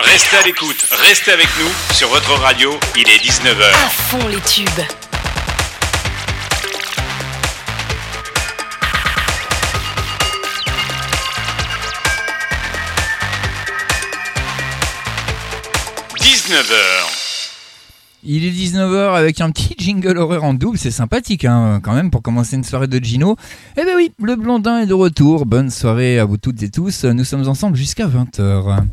Restez à l'écoute, restez avec nous sur votre radio, il est 19h. À fond les tubes. Il est 19h avec un petit jingle horaire en double, c'est sympathique hein, quand même pour commencer une soirée de Gino. Eh ben oui, le blondin est de retour, bonne soirée à vous toutes et tous, nous sommes ensemble jusqu'à 20h.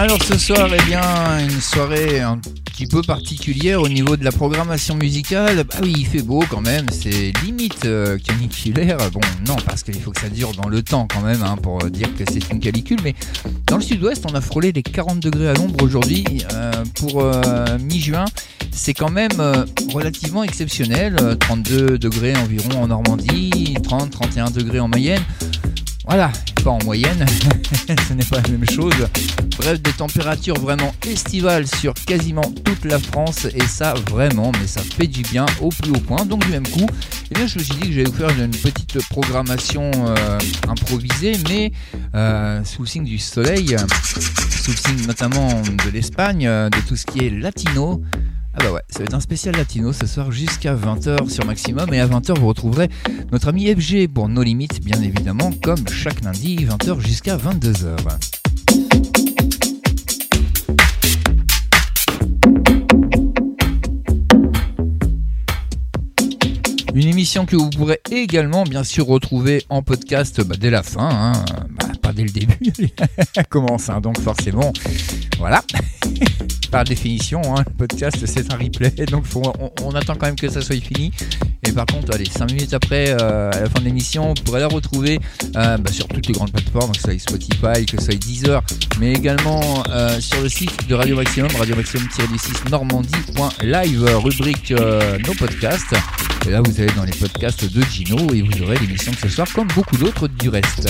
Alors ce soir, eh bien, une soirée un petit peu particulière au niveau de la programmation musicale. Bah oui, il fait beau quand même, c'est limite euh, caniculaire. Bon, non, parce qu'il faut que ça dure dans le temps quand même, hein, pour dire que c'est une calicule. Mais dans le sud-ouest, on a frôlé les 40 degrés à l'ombre aujourd'hui. Euh, pour euh, mi-juin, c'est quand même relativement exceptionnel. 32 degrés environ en Normandie, 30-31 degrés en Mayenne. Voilà, pas en moyenne, ce n'est pas la même chose. Bref, des températures vraiment estivales sur quasiment toute la France et ça vraiment, mais ça fait du bien au plus haut point. Donc du même coup, eh je me suis dit que j'allais vous faire une petite programmation euh, improvisée, mais euh, sous le signe du soleil, sous le signe notamment de l'Espagne, de tout ce qui est latino. Ah bah ouais, ça va être un spécial latino ce soir jusqu'à 20h sur Maximum et à 20h vous retrouverez notre ami FG pour nos limites bien évidemment comme chaque lundi 20h jusqu'à 22h. Une émission que vous pourrez également bien sûr retrouver en podcast bah, dès la fin, hein. bah, pas dès le début, commence hein, donc forcément, voilà. Par définition, hein, le podcast c'est un replay, donc on, attend quand même que ça soit fini. Et par contre, allez, 5 minutes après, euh, à la fin de l'émission, vous pourrez la retrouver euh, bah, sur toutes les grandes plateformes, que ce soit Spotify, que ce soit Deezer, mais également euh, sur le site de Radio Maximum, radio maximum-6 normandie.live, rubrique nos podcasts. Et là, vous allez dans les podcasts de Gino et vous aurez l'émission de ce soir comme beaucoup d'autres du reste.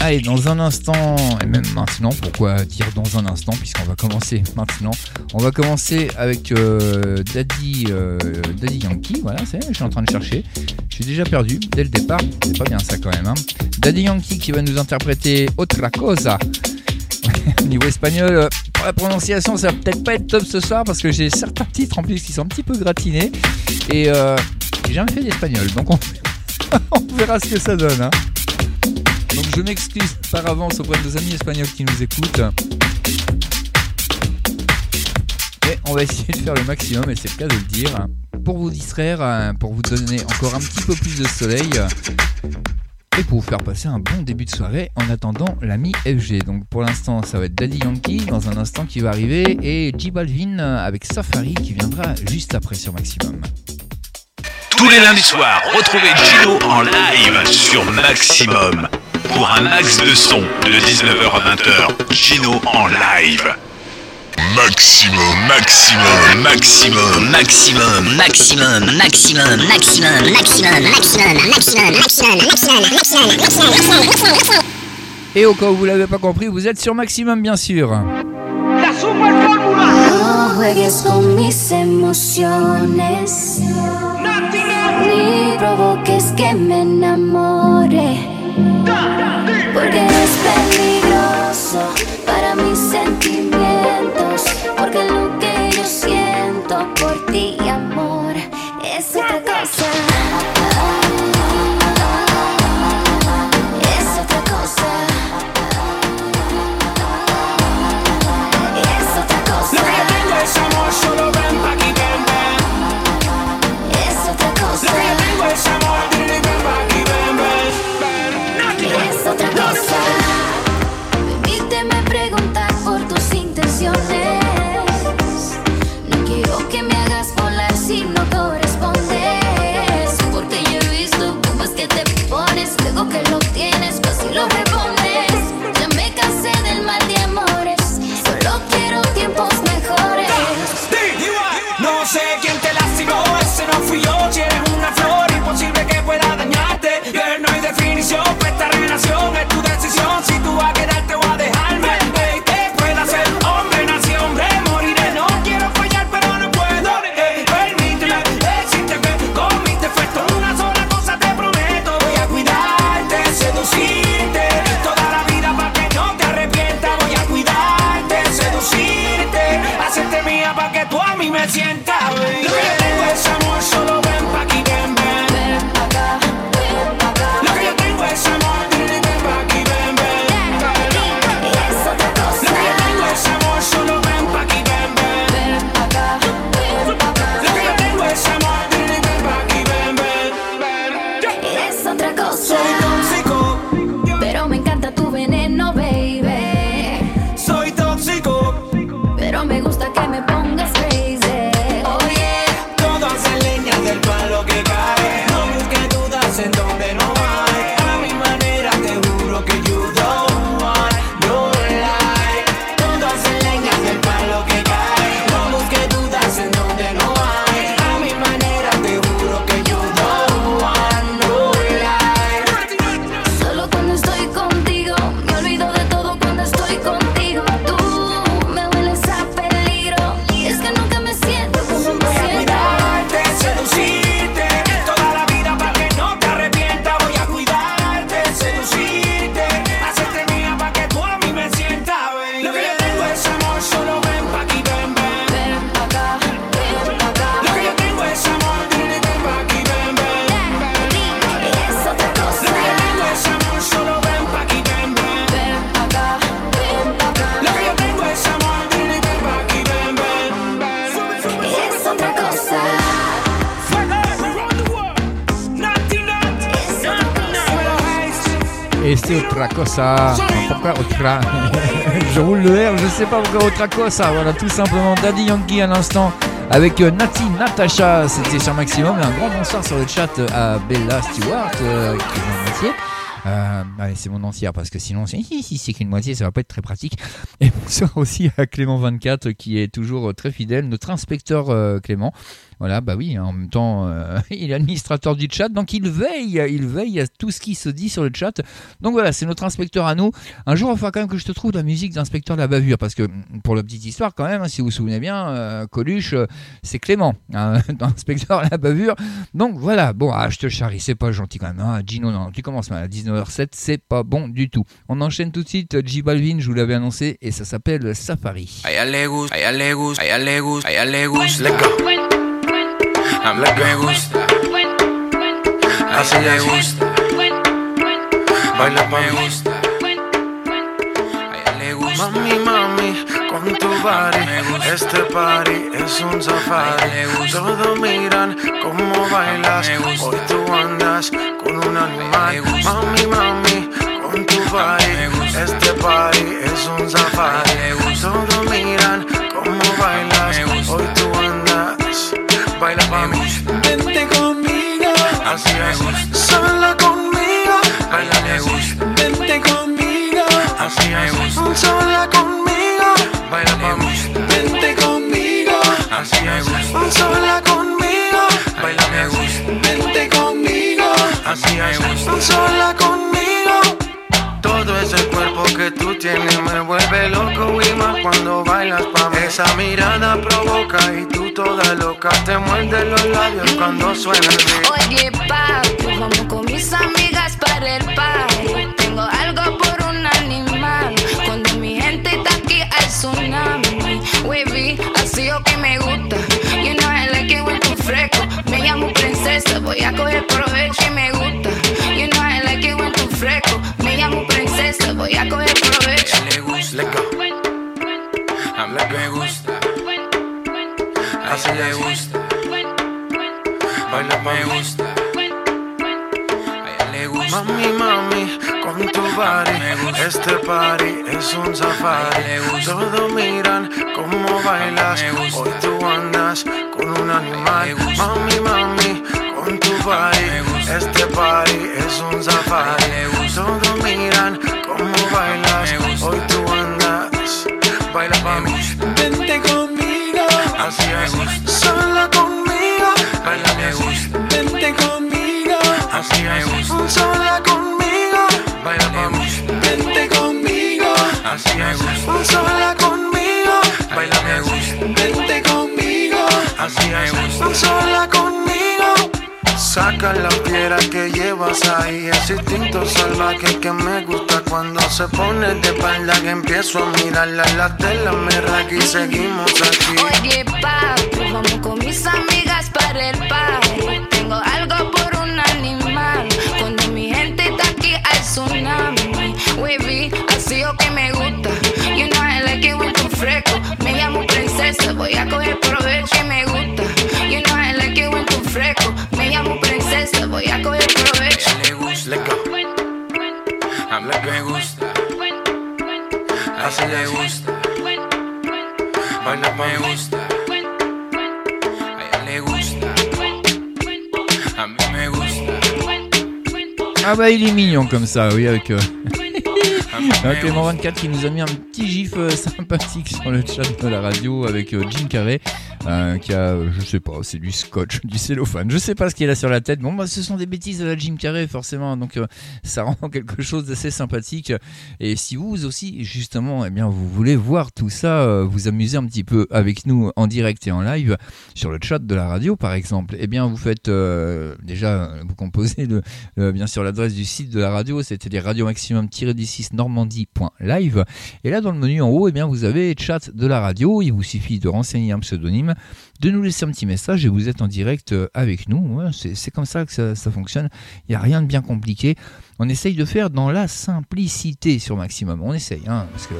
Allez, dans un instant, et même maintenant, pourquoi dire dans un instant, puisqu'on va commencer maintenant. On va commencer avec euh, Daddy, euh, Daddy Yankee, voilà, c'est, je suis en train de chercher. Je suis déjà perdu dès le départ, c'est pas bien ça quand même. Hein. Daddy Yankee qui va nous interpréter Otra Cosa. Au niveau espagnol, euh, pour la prononciation, ça va peut-être pas être top ce soir parce que j'ai certains titres en plus qui sont un petit peu gratinés. Et j'ai jamais fait d'espagnol, donc on, on verra ce que ça donne. Hein. Donc je m'excuse par avance auprès de nos amis espagnols qui nous écoutent. Mais on va essayer de faire le maximum, et c'est le cas de le dire, pour vous distraire, pour vous donner encore un petit peu plus de soleil, et pour vous faire passer un bon début de soirée en attendant l'ami FG. Donc pour l'instant, ça va être Daddy Yankee dans un instant qui va arriver, et J Balvin avec Safari qui viendra juste après sur Maximum. Tous les lundis soirs, retrouvez Gino en live sur Maximum pour un max de son de 19h à 20h. Gino en live. Maximum, maximum, maximum, maximum, maximum, maximum, maximum, maximum, maximum, maximum, maximum, maximum, maximum, Et au cas où vous l'avez pas compris, vous êtes sur Maximum bien sûr. No juegues con mis emociones, ni provoques que me enamore. Porque es peligroso para mis sentimientos. Je roule le R, je sais pas pourquoi autre cosa. Voilà, tout simplement Daddy Yankee à l'instant avec euh, Nati Natacha. C'était sur Maximum. Un grand bonsoir sur le chat à Bella Stewart, euh, qui est moitié. Euh, allez, c'est mon entière parce que sinon, si, si c'est qu'une moitié, ça va pas être très pratique. Bonsoir aussi à Clément24 qui est toujours très fidèle, notre inspecteur euh, Clément. Voilà, bah oui, en même temps, euh, il est administrateur du chat, donc il veille, il veille à tout ce qui se dit sur le chat. Donc voilà, c'est notre inspecteur à nous. Un jour, il falloir quand même que je te trouve la musique d'inspecteur de la bavure, parce que pour la petite histoire, quand même, hein, si vous vous souvenez bien, euh, Coluche, euh, c'est Clément, hein, inspecteur la bavure. Donc voilà, bon, ah, je te charrie, c'est pas gentil quand même. Hein. Gino, non, tu commences mal à 19h07, c'est pas bon du tout. On enchaîne tout de suite, J Balvin, je vous l'avais annoncé, et ça s'appelle Safari. A mí me gusta, así le gusta. Baila pa' me gusta, le. Mami, mami, con tu body, este party es un safari. Todos miran cómo bailas, hoy tú andas con un animal. Mami, mami, con tu body, este party es un safari. Todos miran cómo bailas, hoy tú andas baila pa' mí. Vente conmigo, así es. Sola conmigo, baila me gusta. Vente conmigo, así es. Sola conmigo, baila pa' mí. Vente conmigo, así es. Sola conmigo, baila me gusta. Vente conmigo, así es. Sola tú tienes me vuelve loco y más cuando bailas pa' mí. Esa mirada provoca y tú toda loca te muerde los labios cuando suena el beat. Oye, papi, vamos con mis amigas para el party. Tengo algo por un animal. Cuando mi gente está aquí hay tsunami. Wavy, así lo que me gusta. You know I like it when tú fresco. Me llamo princesa, voy a coger provecho y me gusta. You know I like it when tú fresco. Me llamo princesa, voy a coger le gusta. Baila me gusta. A ella le gusta. Mami, mami, con tu body, este party es un safari. Todos miran cómo bailas, hoy tú andas con un animal. Mami, mami, con tu body, este party es un safari. Todos miran cómo bailas, hoy tú andas, baila pa' mí. Así es. Sola conmigo, baila me gusta. Vente conmigo, así es. Sola conmigo, baila pa' mí. Vente conmigo, así es. Sola conmigo, baila me gusta. Vente conmigo, así es. Sola conmigo. Saca la fiera que llevas ahí, ese instinto salvaje que me gusta cuando se pone de espalda que empiezo a mirarla la tela me raca y seguimos aquí. Oye, papi, vamos con mis amigas para el party. A mí me gusta, así le gusta. Baila pa' me gusta, a ella le gusta. A mí me gusta, Ah bah il est mignon comme ça, oui, avec... euh, a mí avec me Clément gusta. 24 qui nous a mis un petit gif euh, sympathique sur le chat de la radio avec euh, Jim Carrey euh, qui a, je sais pas, c'est du scotch, du cellophane, je sais pas ce qu'il a sur la tête. Bon bah ce sont des bêtises de la Jim Carrey forcément, donc ça rend quelque chose d'assez sympathique. Et si vous aussi justement, eh bien vous voulez voir tout ça, euh, vous amuser un petit peu avec nous en direct et en live sur le chat de la radio par exemple, eh bien vous faites déjà vous composez le, bien sûr l'adresse du site de la radio, c'était les radio maximum-du6 normandie.live. Et là dans le menu en haut, eh bien vous avez chat de la radio, il vous suffit de renseigner un pseudonyme, de nous laisser un petit message et vous êtes en direct euh, avec nous. C'est comme ça que ça, ça fonctionne. Il n'y a rien de bien compliqué. On essaye de faire dans la simplicité sur maximum. On essaye, hein, parce que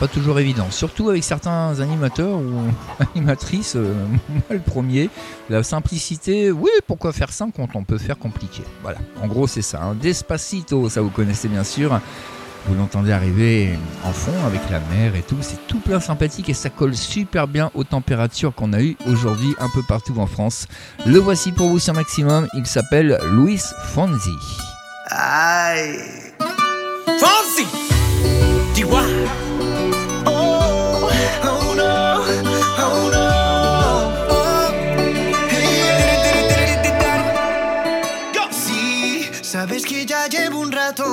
pas toujours évident. Surtout avec certains animateurs ou animatrices, euh, le premier. La simplicité, oui, pourquoi faire simple quand on peut faire compliqué? Voilà, en gros c'est ça. Hein. Despacito, ça vous connaissez bien sûr. Vous l'entendez arriver en fond avec la mer et tout. C'est tout plein sympathique et ça colle super bien aux températures qu'on a eues aujourd'hui un peu partout en France. Le voici pour vous sur Maximum. Il s'appelle Luis Fonzi. Fonzi.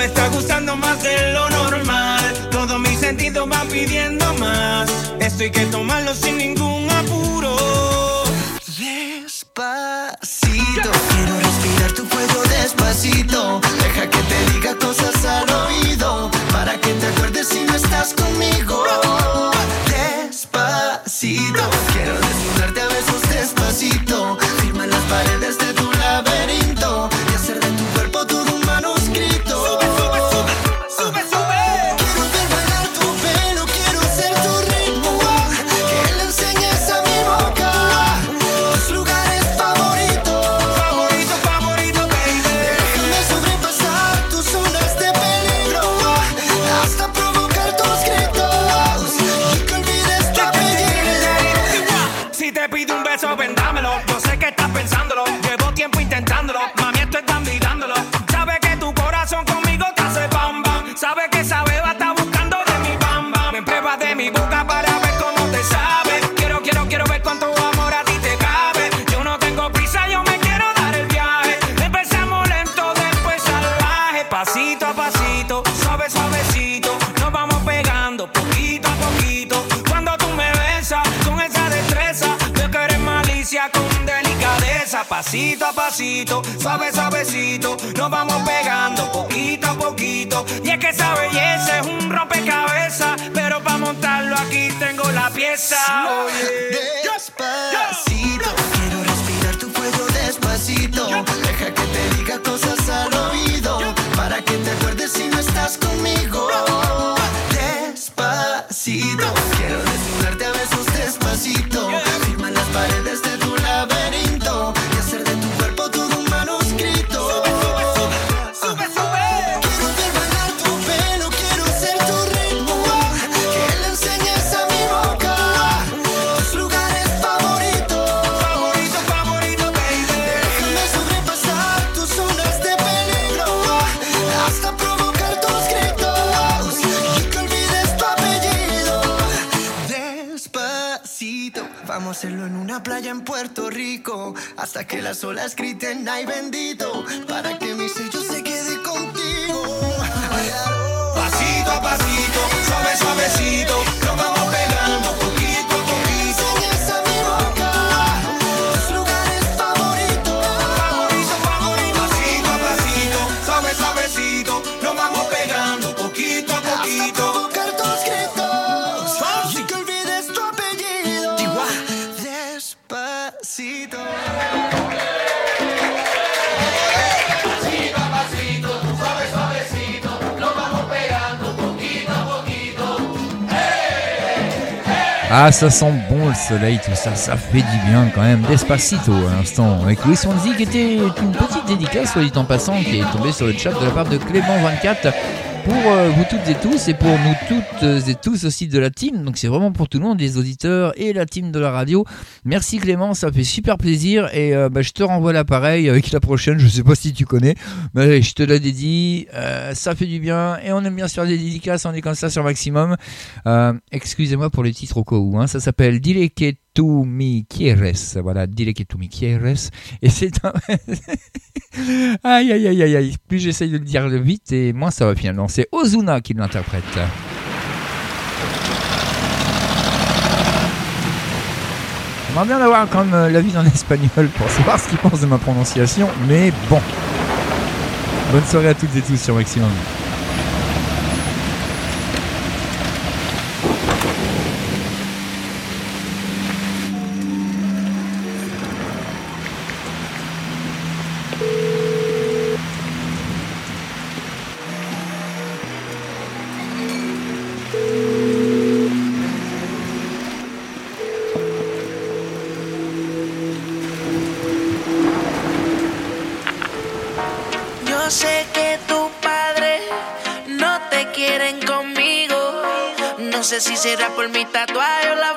Me está gustando más de lo normal. Todos mis sentidos van pidiendo más. Esto hay que tomarlo sin ningún apuro. Despacito, quiero respirar tu cuello despacito. Deja que te diga cosas al oído para que te acuerdes si no estás conmigo. Despacito, quiero desnudarte a besos despacito. Firma las paredes de tu pasito, suave, suavecito. Nos vamos pegando poquito a poquito. Y es que esa belleza es un rompecabezas. Pero para montarlo aquí tengo la pieza. Despacito, quiero respirar tu cuello despacito. Deja que te diga cosas al oído. Para que te acuerdes si no estás conmigo. Despacito, quiero desnudarte a besos despacito. Firma las paredes de playa en Puerto Rico hasta que las olas griten ay bendito para que mi sello se quede contigo. Pasito a pasito, suave suavecito, nos vamos Ah, ça sent bon le soleil, tout ça, ça fait du bien quand même. Despacito à l'instant, avec Louis Swansea qui était une petite dédicace, soit dit en passant, qui est tombée sur le chat de la part de Clément24 pour euh, vous toutes et tous et pour nous toutes et tous aussi de la team. Donc c'est vraiment pour tout le monde, les auditeurs et la team de la radio. Merci Clément, ça fait super plaisir et euh, bah, je te renvoie l'appareil avec la prochaine. Je sais pas si tu connais, mais je te la dédie. Euh, ça fait du bien et on aime bien se faire des dédicaces. On est comme ça sur maximum. Euh, Excusez-moi pour les titres au cas où. Hein. Ça s'appelle Dile que tu mi quieres. Voilà, Dile que tu mi quieres. Et c'est un. aïe aïe aïe aïe aïe. Plus j'essaye de le dire vite et moins ça va finalement. C'est Ozuna qui l'interprète. J'aimerais bien avoir comme euh, l'avis d'un espagnol pour savoir ce qu'il pense de ma prononciation, mais bon. Bonne soirée à toutes et tous sur Maximum. Si será por mi tatuaje o la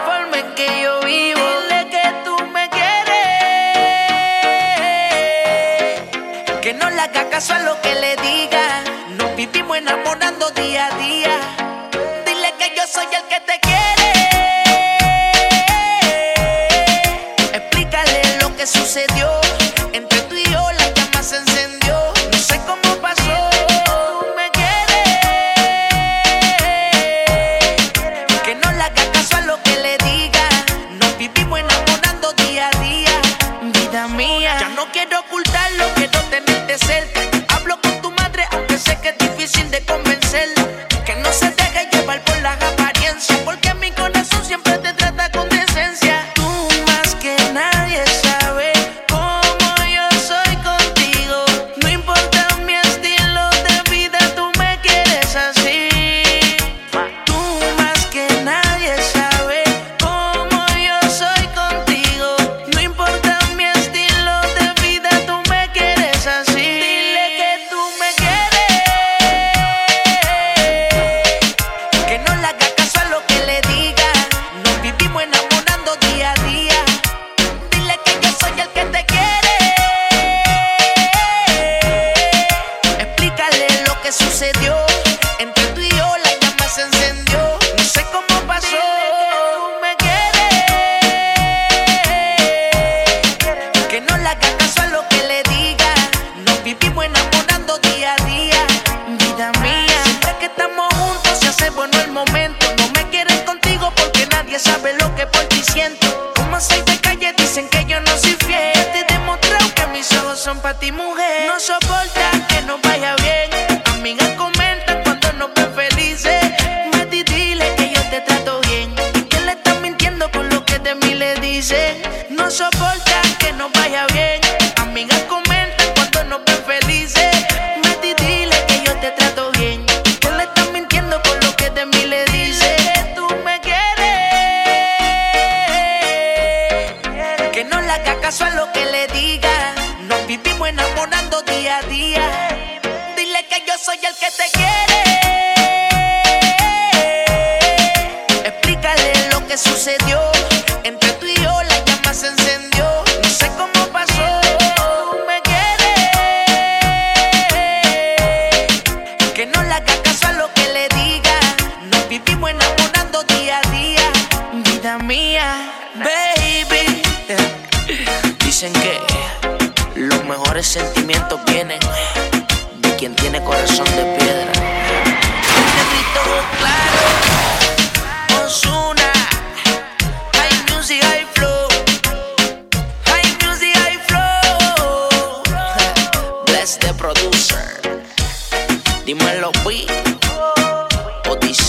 quien tiene corazón de piedra.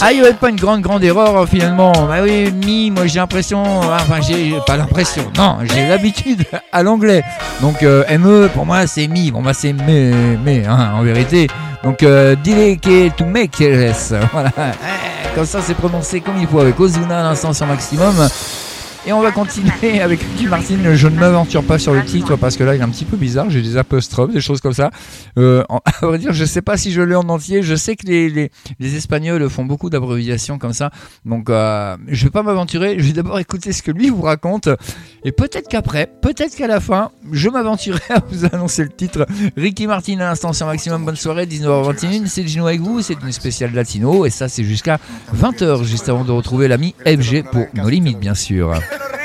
Ah, il n'y avait pas une grande, grande erreur euh, finalement. Bah oui, mi, moi j'ai l'impression, enfin j'ai pas l'impression, non, j'ai l'habitude à l'anglais. Donc euh, ME, pour moi c'est mi, bon moi c'est mais, mais, hein, en vérité. Donc euh, que tu me quieres, voilà. Comme ça c'est prononcé comme il faut avec Ozuna à l'instant sur maximum. Et on va continuer avec Ricky Martin. Je ne m'aventure pas sur le titre parce que là il est un petit peu bizarre. J'ai des apostrophes, des choses comme ça. Euh, à vrai dire, je sais pas si je l'ai en entier. Je sais que les, Espagnols font beaucoup d'abréviations comme ça. Donc euh, je vais pas m'aventurer. Je vais d'abord écouter ce que lui vous raconte. Et peut-être qu'après, peut-être qu'à la fin, je m'aventurerai à vous annoncer le titre. Ricky Martin à l'instant sur Maximum. Bonne soirée, 19h21. C'est Gino avec vous. C'est une spéciale latino. Et ça, c'est jusqu'à 20h, juste avant de retrouver l'ami FG pour nos limites, bien sûr.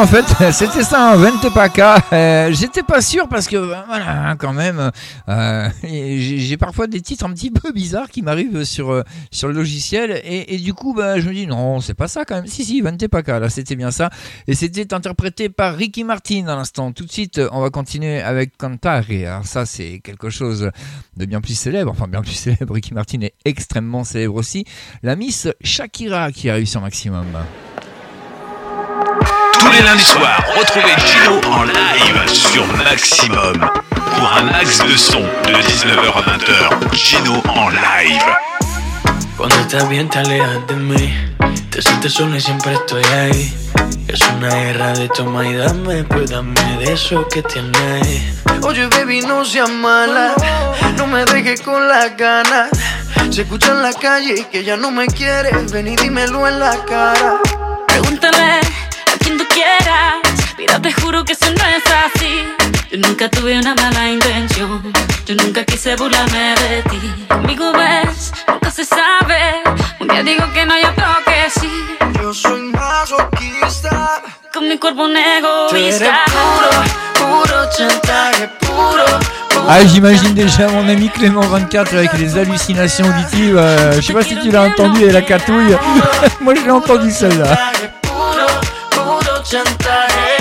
en fait, c'était ça hein, en Ventepaca. Euh, j'étais pas sûr parce que ben, voilà hein, quand même, euh, j'ai parfois des titres un petit peu bizarres qui m'arrivent sur euh, sur le logiciel et, du coup ben, je me dis non c'est pas ça quand même. Si si Ventepaca là c'était bien ça et c'était interprété par Ricky Martin à l'instant. Tout de suite on va continuer avec Cantare. Alors ça c'est quelque chose de bien plus célèbre, enfin bien plus célèbre. Ricky Martin est extrêmement célèbre aussi. La Miss Shakira qui a réussi son maximum. tous les lundis soirs, retrouvez Gino en live sur Maximum. Pour un max de son de 19h à 20h, Gino en live. Cuando estás bien te alejas de mí, te sientes solo y siempre estoy ahí. Es una guerra de toma y dame, pues dame de eso que tienes. Oye baby no seas mala, no me dejes con las ganas. Se escucha en la calle que ya no me quieres, ven y dímelo en la cara. Pregúntame quieras. Mira, te juro que eso no es así. Yo nunca tuve una mala intención. Yo nunca quise burlarme de ti. Conmigo ves, nunca se sabe. Un día digo que no, y otro que sí. Yo soy masoquista. Con mi cuerpo un Tú eres egoísta. puro, puro chantaje, puro. puro Ah, j'imagine déjà mon ami Clément 24 avec les hallucinations auditives. euh, je sais pas si tu l'as entendu et la catouille. Moi, je l'ai entendu celle-là. Chantaje.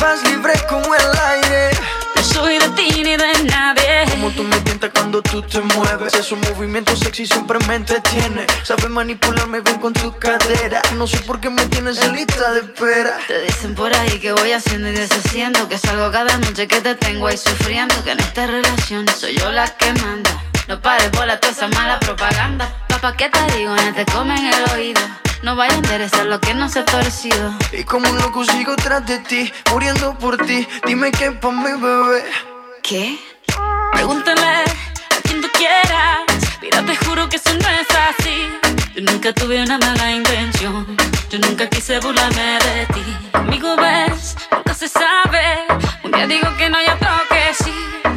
Vas libre como el aire. No soy de ti ni de nadie. Como tú me tientas cuando tú te mueves. Esos movimientos sexy siempre me entretiene. Sabes manipularme bien con tu cadera. No sé por qué me tienes en lista de espera. Te dicen por ahí que voy haciendo y deshaciendo Que salgo cada noche que te tengo ahí sufriendo Que en esta relación soy yo la que manda No pares por toda esa mala propaganda Papá, ¿qué te digo? No te comen el oído No vaya a interesar lo que no se ha torcido Y como un loco sigo tras de ti, muriendo por ti. Dime qué pa' mi bebé. ¿Qué? Pregúntale a quien tú quieras Mira, te juro que eso no es así Yo nunca tuve una mala intención Yo nunca quise burlarme de ti Conmigo ves, nunca se sabe Un día digo que no, y otro que sí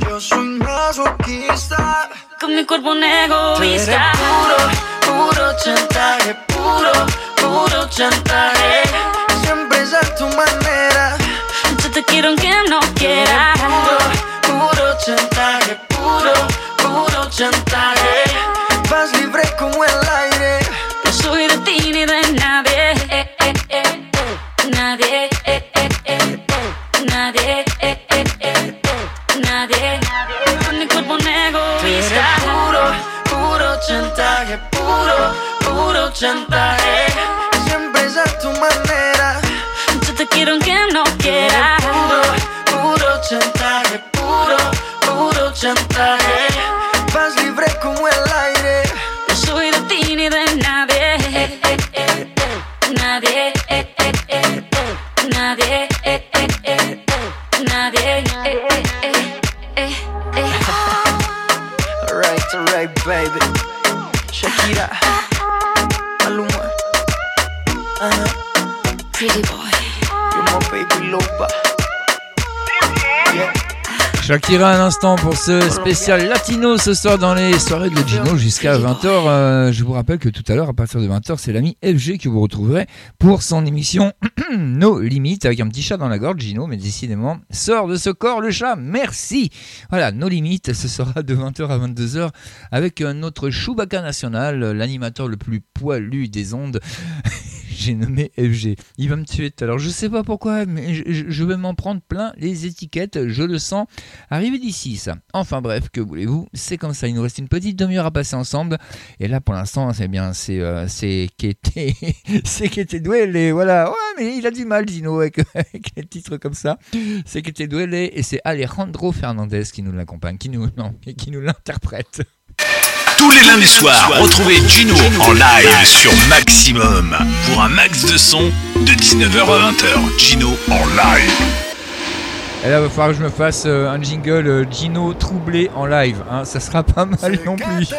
Yo soy masoquista. Con mi cuerpo un Tú eres egoísta puro, puro chantaje, puro, puro chantaje. Siempre es a tu manera. Yo te quiero aunque no quiera Puro, puro chantaje, puro, puro chantaje. Chantaje. Siempre es a tu manera. Yo te quiero aunque no quiera Puro, puro chantaje, puro, puro chantaje. Loba. Un instant pour ce spécial latino ce soir dans les soirées de Gino jusqu'à 20h. Euh, je vous rappelle que tout à l'heure, à partir de 20h, c'est l'ami FG que vous retrouverez pour son émission Nos Limites avec un petit chat dans la gorge. Gino, mais décidément, sort de ce corps le chat. Merci. Voilà, Nos Limites, ce sera de 20h à 22h avec notre Chewbacca national, l'animateur le plus poilu des ondes. J'ai nommé FG. Il va me tuer tout à l'heure. Je sais pas pourquoi, mais je, vais m'en prendre plein les étiquettes. Je le sens arriver d'ici, ça. Enfin bref, que voulez-vous? C'est comme ça. Il nous reste une petite demi-heure à passer ensemble. Et là, pour l'instant, c'est bien. C'est euh, c'est qu'était c'est qu'était doué. Et voilà. Ouais, mais il a du mal, Dino, avec, avec les titres comme ça. C'est qu'était doué. Et c'est Alejandro Fernandez qui nous l'accompagne, qui qui nous l'interprète. Tous les lundis soirs, retrouvez Gino en live sur Maximum pour un max de son de 19h à 20h. Gino en live. Et là, il va falloir que je me fasse euh, un jingle euh, Gino troublé en live. Hein. Ça sera pas mal non plus.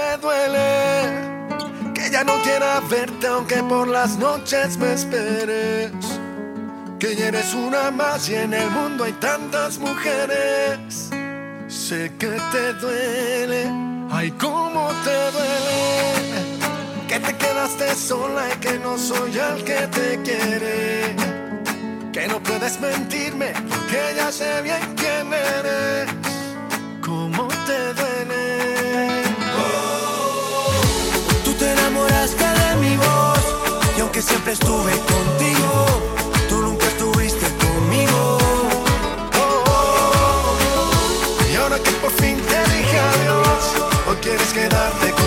que ya eres una más y en el mundo hay tantas mujeres sé que te duele ay cómo te duele que te quedaste sola y que no soy el que te quiere. Que no puedes mentirme que ya sé bien quién eres. Cómo te duele. Tú te enamoraste de mi voz y aunque siempre estuve contigo, quedarte conmigo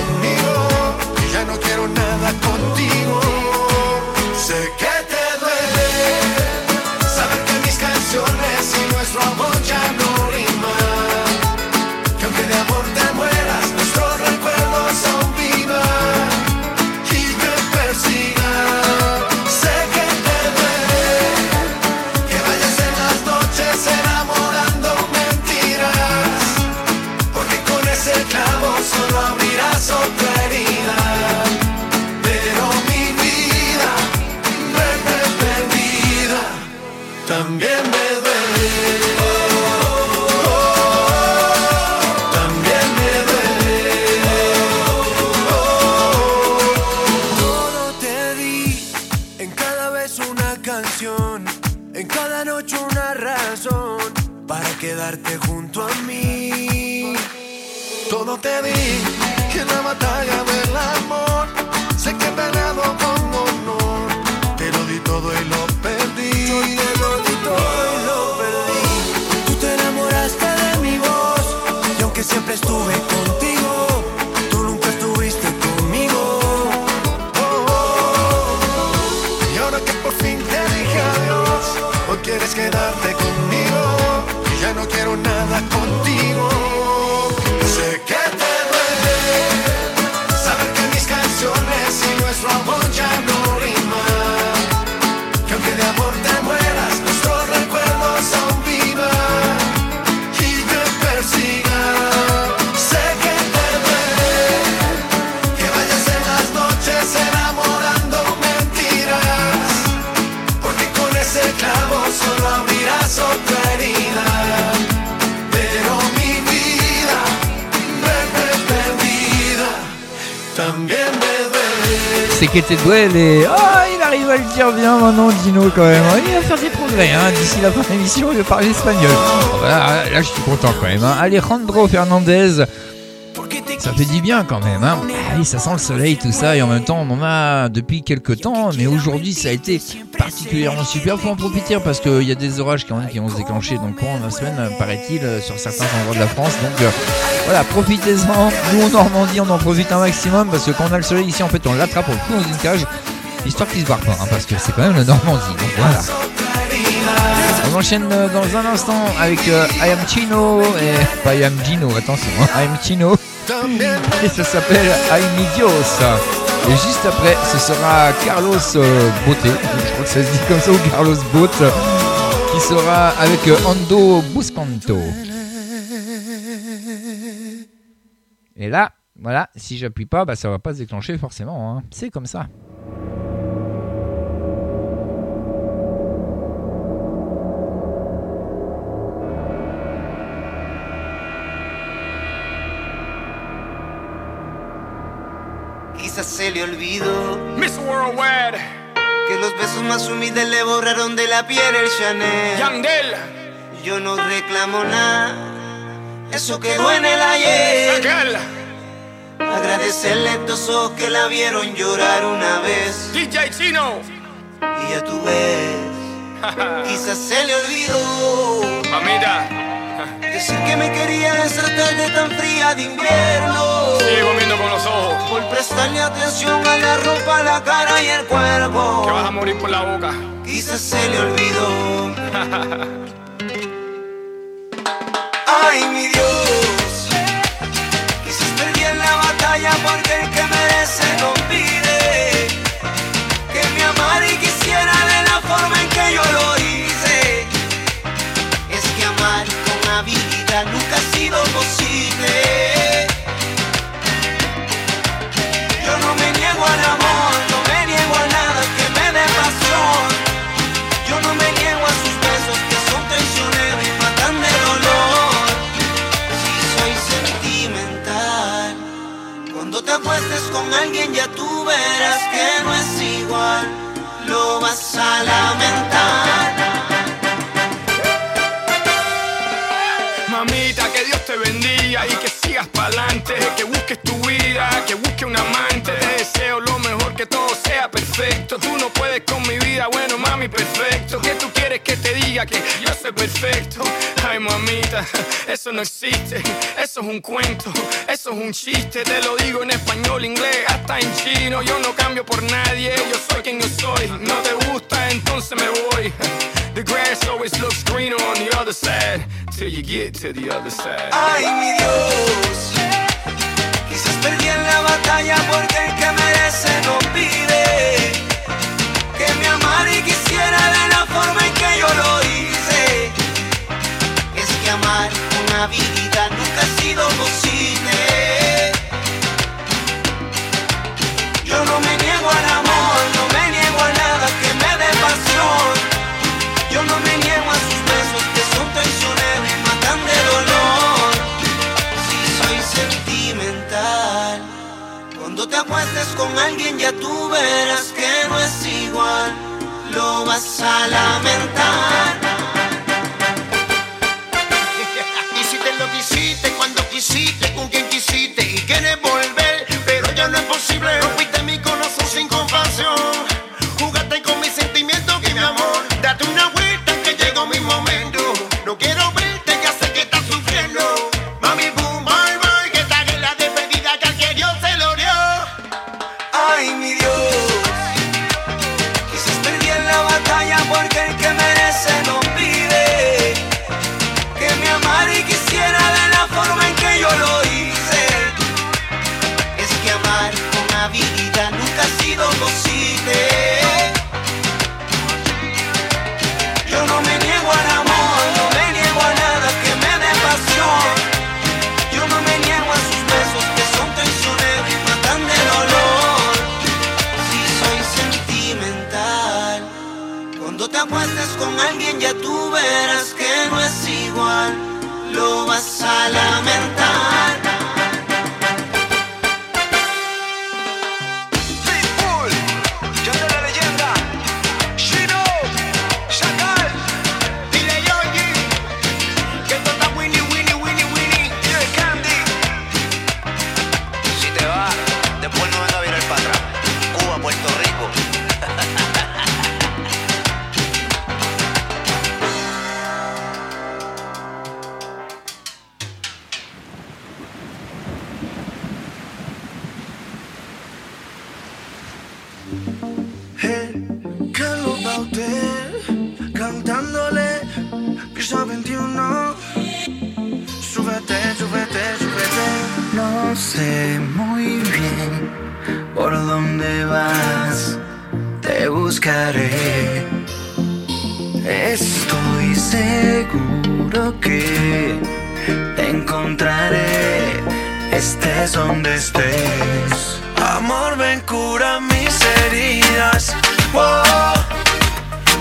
fin de parler espagnol. Voilà, là, je suis content quand même. Hein. Alejandro Fernandez. Ça fait du bien quand même. Hein. Ah ça sent le soleil, tout ça. Et en même temps, on en a depuis quelques temps. Mais aujourd'hui, ça a été particulièrement super. Faut en profiter parce qu'il y a des orages qui vont, se déclencher dans le la semaine, paraît-il, euh, sur certains endroits de la France. Donc euh, voilà, profitez-en. Nous, en Normandie, on en profite un maximum parce que quand on a le soleil ici, en fait, on l'attrape, on le fout dans une cage. Histoire qu'il se barre pas, hein, parce que c'est quand même la Normandie. Donc voilà. On enchaîne euh, dans un instant avec euh, I Am Chino et pas I Am Gino, attention, hein, I Am Chino et ça s'appelle Ay Mi Dios. Et juste après, ce sera Carlos euh, je crois que ça se dit comme ça, ou Carlos Bote, qui sera avec euh, Ando Buscanto. Et là, voilà, si j'appuie pas, bah, ça va pas se déclencher forcément, hein. c'est comme ça. Le olvidó Miss Worldwide, que los besos más humildes le borraron de la piel el Chanel. Yandel, Yo no reclamo nada, eso quedó en el ayer. Aquel, Agradecerle a estos ojos que la vieron llorar una vez. DJ Chino, Y ya tú ves, quizás se le olvidó. Mamita, decir que me quería esa tarde tan fría de invierno. sigue comiendo con los ojos, Por prestarle atención a la ropa, la cara y el que vas a cuerpo. morir por la boca. Quizás se le olvidó. Ay, mi Dios. Quizás perdí en la batalla porque el que merece no yo soy perfecto. Ay, mamita, eso no existe, eso es un cuento, eso es un chiste. Te lo digo en español, inglés, hasta en chino. Yo no cambio por nadie, yo soy quien yo soy. No te gusta, entonces me voy. The grass always looks greener on the other side till you get to the other side. Ay, mi Dios. Quizás perdí en la batalla porque el que merece no pide. Que me amara y quisiera de la forma en que yo lo hice. Es que amar con habilidad nunca ha sido posible. Yo no me niego al amor, no me niego a nada que me dé pasión. Yo no me te acuestes con alguien ya tú verás que no es igual. Lo vas a lamentar. juro que te encontraré, estés donde estés. Amor, ven, cura mis heridas. Oh,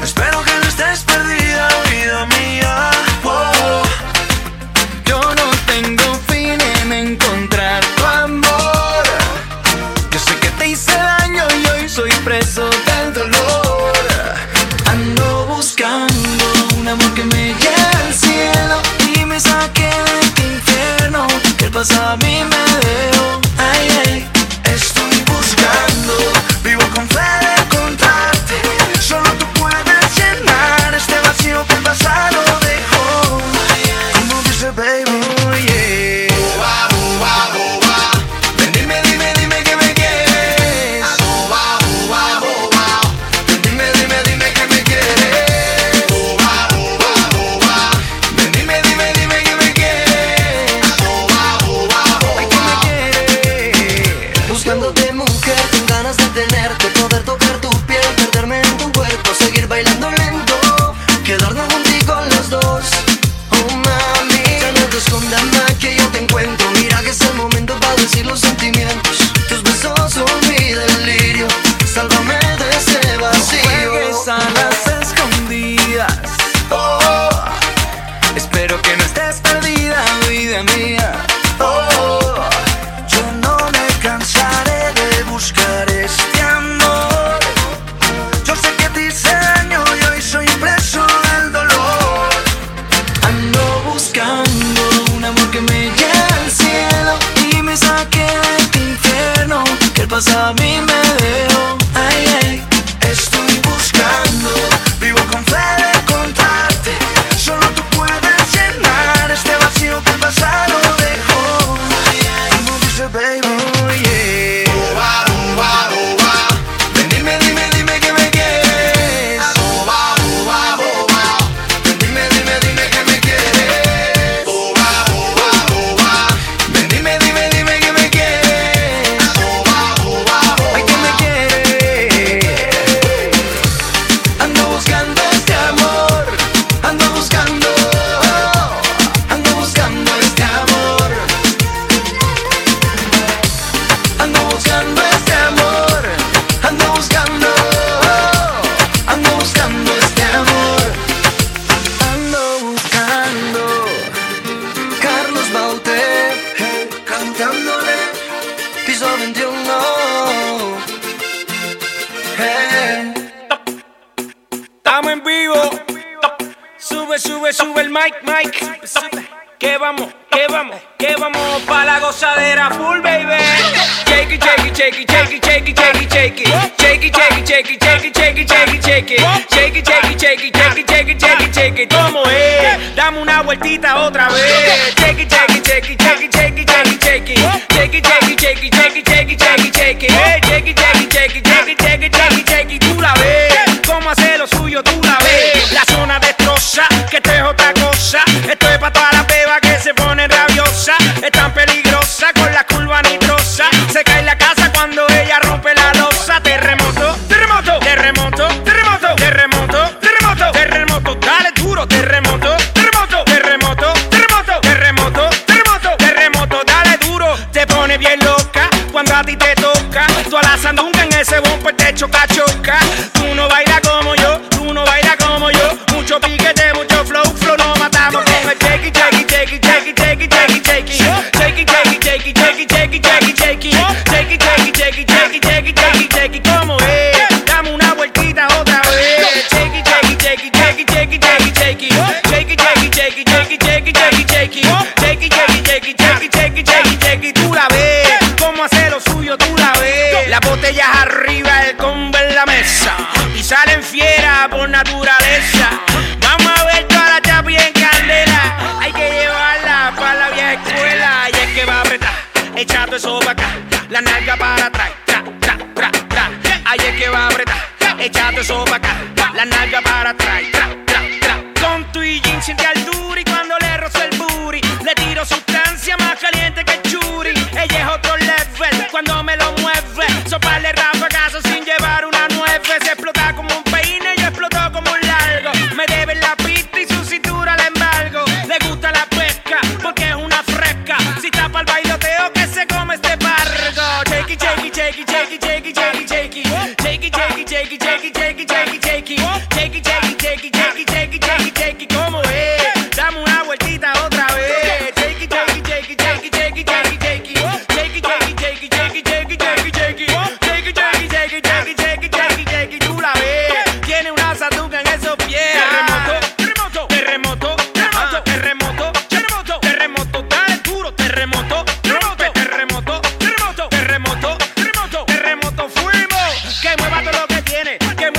espero que no estés perdido. cosas a mí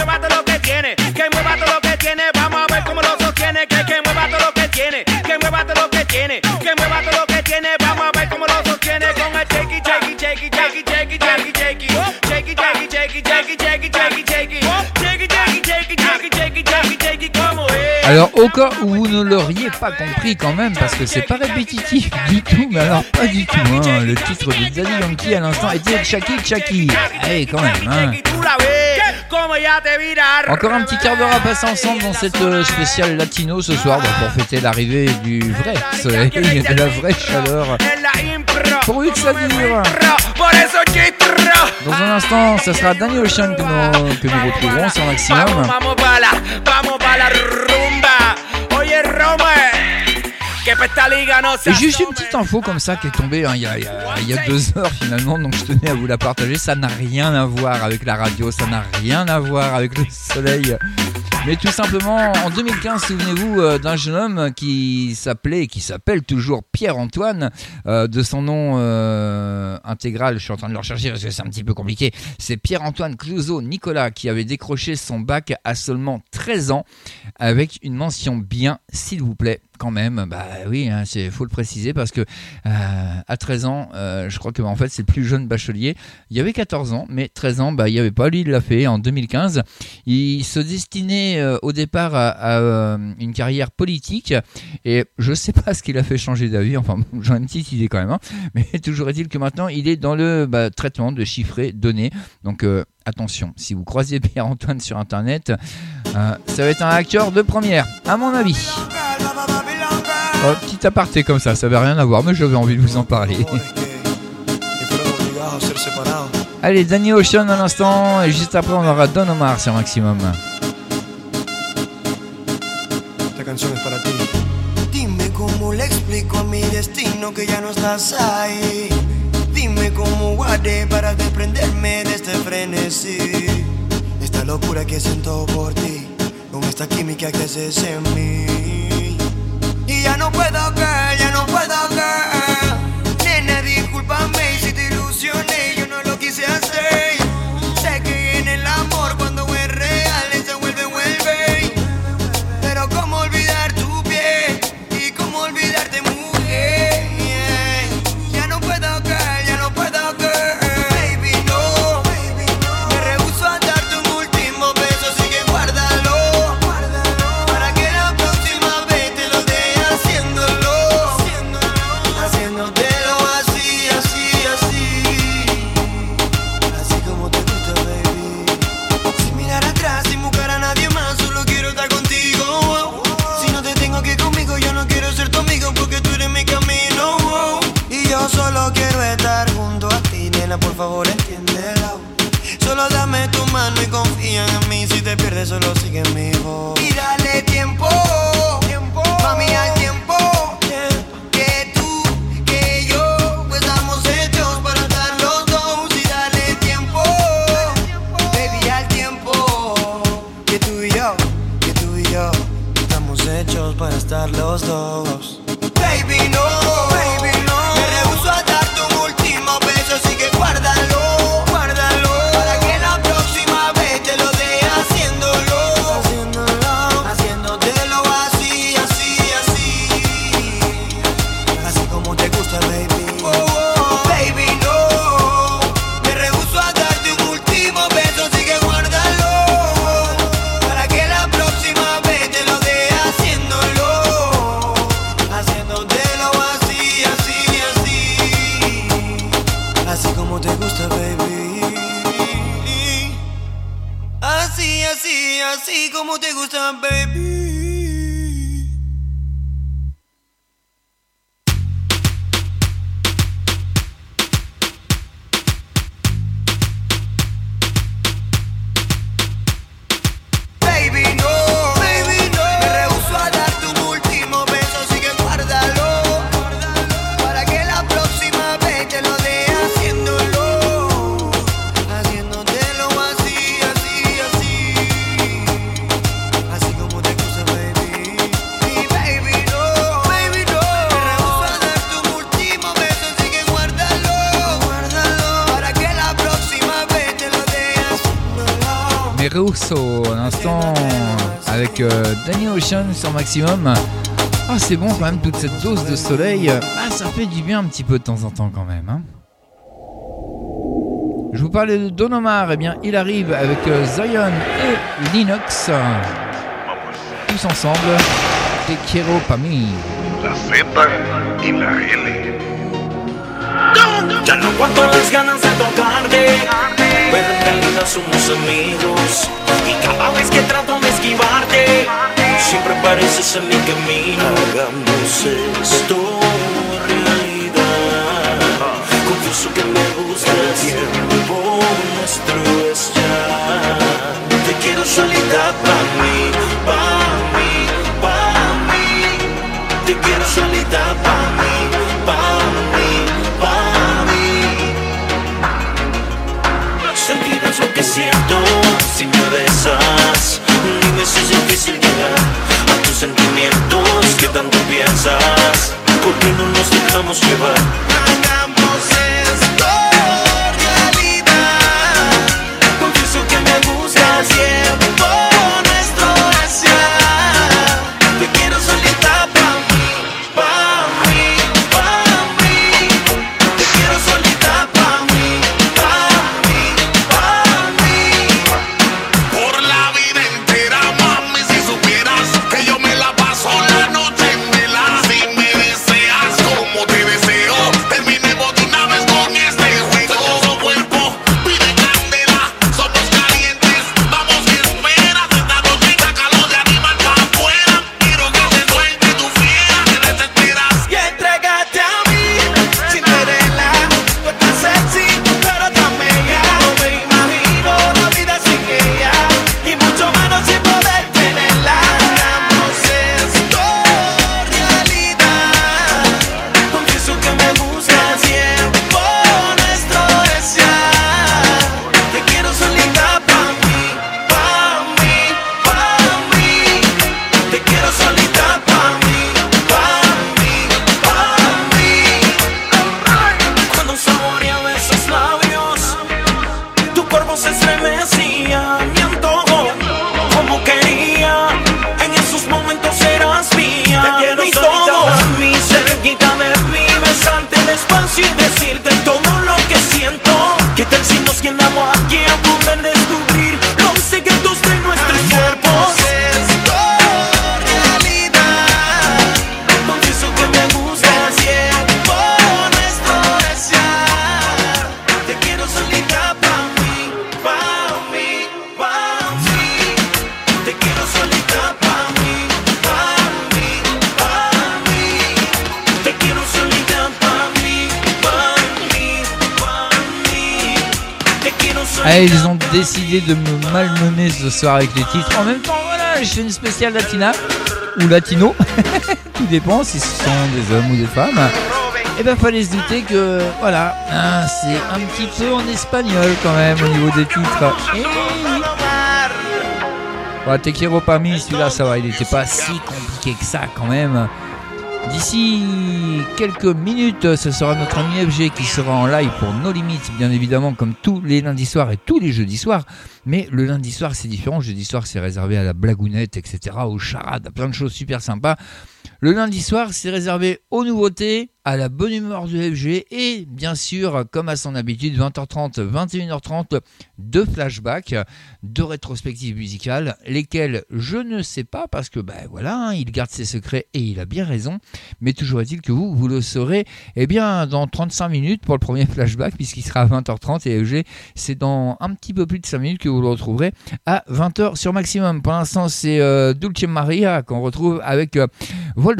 mueva todo lo que tiene, que mueva todo lo que tiene, vamos a ver cómo lo sostiene, que que mueva todo lo que tiene, que mueva todo lo que tiene, que mueva todo lo que tiene, vamos a ver cómo lo sostiene con el shake it, shake it, shake it, shake it, shake it, shake it, Alors au cas où vous ne l'auriez pas compris quand même, parce que c'est pas répétitif du tout, mais alors pas du tout, hein. le titre de Daddy Yankee à l'instant était Chucky Chucky. Allez quand même, hein. Encore un petit quart d'heure à passer ensemble dans cette euh, spéciale latino ce soir bah, pour fêter l'arrivée du vrai soleil, de la vraie chaleur. Pourvu que ça dure. Dans un instant, ça sera Danny Ocean que nous, que nous retrouverons sur Maximum. Juste une petite info comme ça qui est tombée hein, il y, a, il y a- il y a deux heures finalement, donc je tenais à vous la partager. Ça n'a rien à voir avec la radio, ça n'a rien à voir avec le soleil. Mais tout simplement, en 2015, souvenez-vous euh, d'un jeune homme qui s'appelait et qui s'appelle toujours Pierre-Antoine, euh, de son nom euh, intégral, je suis en train de le rechercher parce que c'est un petit peu compliqué, c'est Pierre-Antoine Clouseau Nicolas qui avait décroché son bac à seulement 13 ans avec une mention bien, s'il vous plaît, quand même. Bah oui, hein, c'est faut le préciser parce que euh, à 13 ans, euh, je crois que en fait c'est le plus jeune bachelier. Il y avait 14 ans, mais 13 ans, bah il y avait pas. Lui, il l'a fait en 2015. Il se destinait euh, au départ à, une carrière politique et je sais pas ce qu'il a fait changer d'avis. Enfin, j'en ai une petite idée quand même. hein. Mais toujours est-il que maintenant il est dans le bah, traitement de chiffrer données. Donc attention, si vous croisez Pierre-Antoine sur internet, ça va être un acteur de première, à mon avis. Oh, petit aparté comme ça, ça n'avait rien à voir, mais j'avais envie de vous en parler. Allez, Danny Ocean à l'instant, et juste après on aura Don Omar sur Maximum. Dime cómo le explico a mi destino que ya no estás ahí. Dime cómo guardé para desprenderme de este frenesí. Esta locura que siento por ti, con esta química que haces en mí. Y ya no puedo, girl, Sur maximum. Ah, c'est bon quand même, toute cette dose de soleil. Ah, ça fait du bien un petit peu de temps en temps quand même. Hein. Je vous parlais de Don Omar, et eh bien il arrive avec euh, Zion et Linux. Tous ensemble, Te quiero pa somos amigos. Esquivarte. siempre pareces en mi camino. Hagamos esto realidad. Ah. Confieso que me estamos llevar. romance Ah, ils ont décidé de me malmener ce soir avec les titres. En même temps, voilà, je fais une spéciale latina ou latino. Tout dépend si ce sont des hommes ou des femmes. Et ben fallait se douter que voilà, hein, c'est un petit peu en espagnol quand même au niveau des titres. Eh oui. Ouais, Te quiero celui-là ça va, il n'était pas si compliqué que ça quand même. D'ici quelques minutes, ce sera notre ami FG qui sera en live pour No Limites, bien évidemment, comme tous les lundis soirs et tous les jeudis soirs. Mais le lundi soir, c'est différent. Le jeudi soir, c'est réservé à la blagounette, etc., aux charades, à plein de choses super sympas. Le lundi soir, c'est réservé aux nouveautés, à la bonne humeur du FG et bien sûr, comme à son habitude, 20h30, 21h30, deux flashbacks, deux rétrospectives musicales, lesquelles je ne sais pas parce que ben voilà, hein, il garde ses secrets et il a bien raison. Mais toujours est-il que vous, vous le saurez, eh bien, dans 35 minutes pour le premier flashback, puisqu'il sera à 20h30 et FG, c'est dans un petit peu plus de 5 minutes que vous le retrouverez à 20h sur maximum. Pour l'instant, c'est euh, Maria qu'on retrouve avec euh, Vol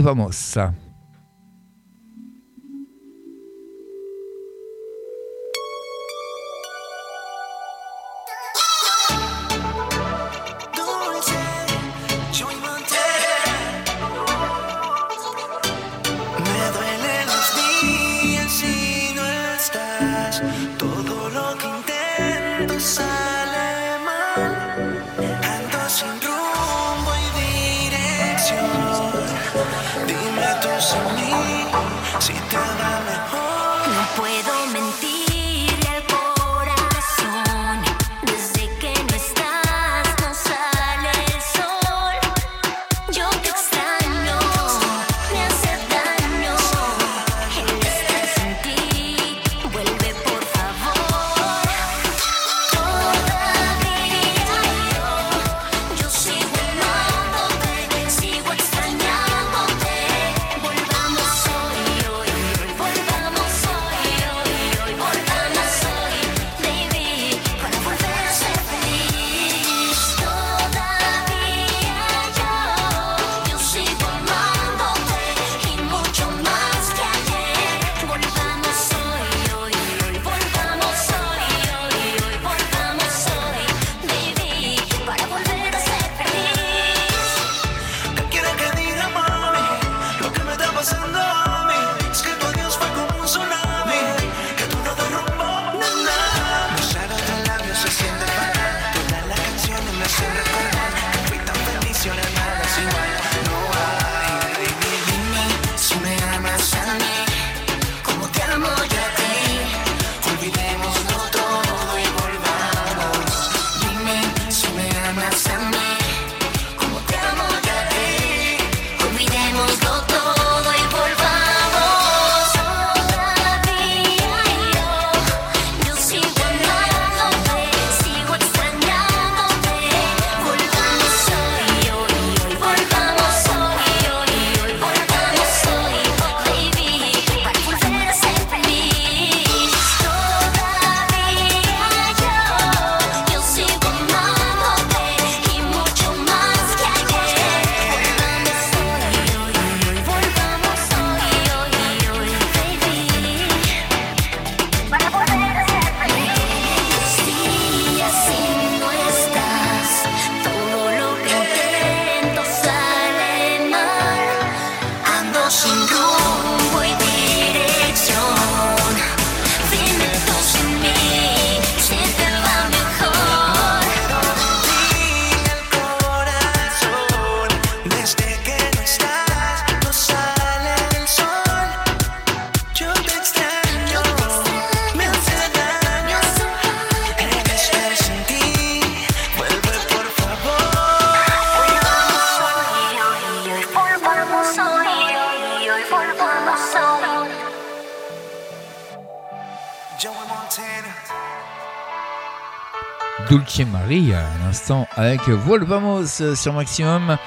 l'instant avec Volvamos sur Maximum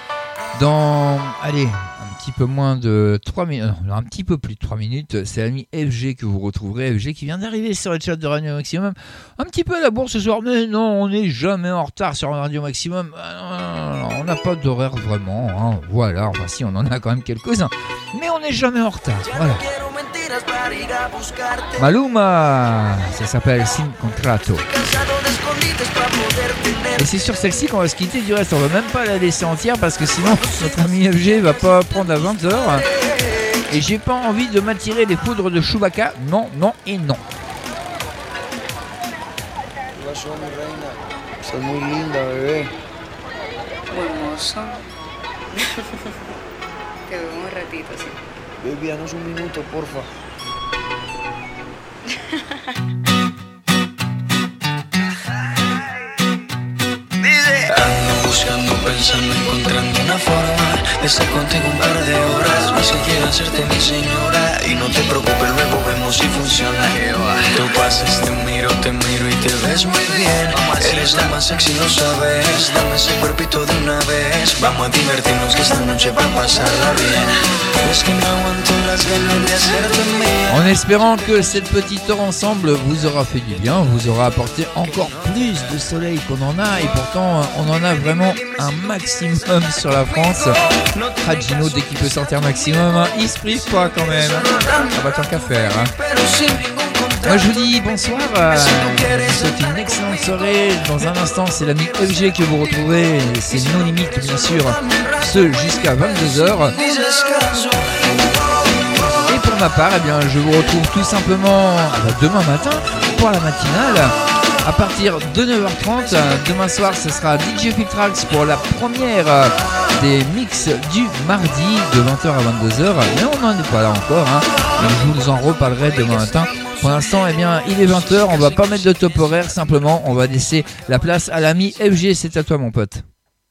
dans, allez, un petit peu moins de 3 minutes, un petit peu plus de 3 minutes, c'est l'ami FG que vous retrouverez, FG qui vient d'arriver sur le chat de Radio Maximum, un petit peu à la bourse ce soir, mais non, on n'est jamais en retard sur Radio Maximum, Ah, on n'a pas d'horaire vraiment, hein. voilà, si, on en a quand même quelques-uns, mais on n'est jamais en retard, voilà. Maluma, ça s'appelle Sin Contrato. Et c'est sur celle-ci qu'on va se quitter du reste. On va même pas la laisser entière parce que sinon notre ami FG va pas prendre à 20h. Et j'ai pas envie de m'attirer les foudres de Chewbacca. Non, non et non. Te veo un ratito, sí. Baby, danos un minuto, porfa. Ando buscando, pensando, encontrando una forma de estar contigo un par de horas. Más que quiero hacerte mi señora. Y no te preocupes, luego vemos si funciona. Tú pasas, te miro, te miro y te ves muy bien. Eres la más sexy, lo sabes. Dame ese cuerpito de una vez. Vamos a divertirnos que esta noche va a pasarla bien. Es que no aguanto las ganas de hacerte mía. En espérant que cette petite heure ensemble vous aura fait du bien, vous aura apporté encore plus de soleil qu'on en a et pourtant on en a vraiment un maximum sur la France. Ragino dès qu'il peut sortir maximum, hein, il se prive pas quand même. Ah bah tant qu'à faire. hein. Moi je vous dis bonsoir, euh, je vous souhaite une excellente soirée. Dans un instant c'est l'ami FG que vous retrouvez, et c'est nos limites bien sûr, ce jusqu'à 22h. Et pour ma part, eh bien, je vous retrouve tout simplement ah bah, demain matin pour la matinale. À partir de 9h30, euh, demain soir, ce sera DJ Filtrax pour la première des mix du mardi de 20h à 22h. Mais on n'en est pas là encore. hein. Je vous en reparlerai demain matin. Pour l'instant, eh bien, il est 20h. On va pas mettre de top horaire. Simplement, on va laisser la place à l'ami FG. C'est à toi, mon pote.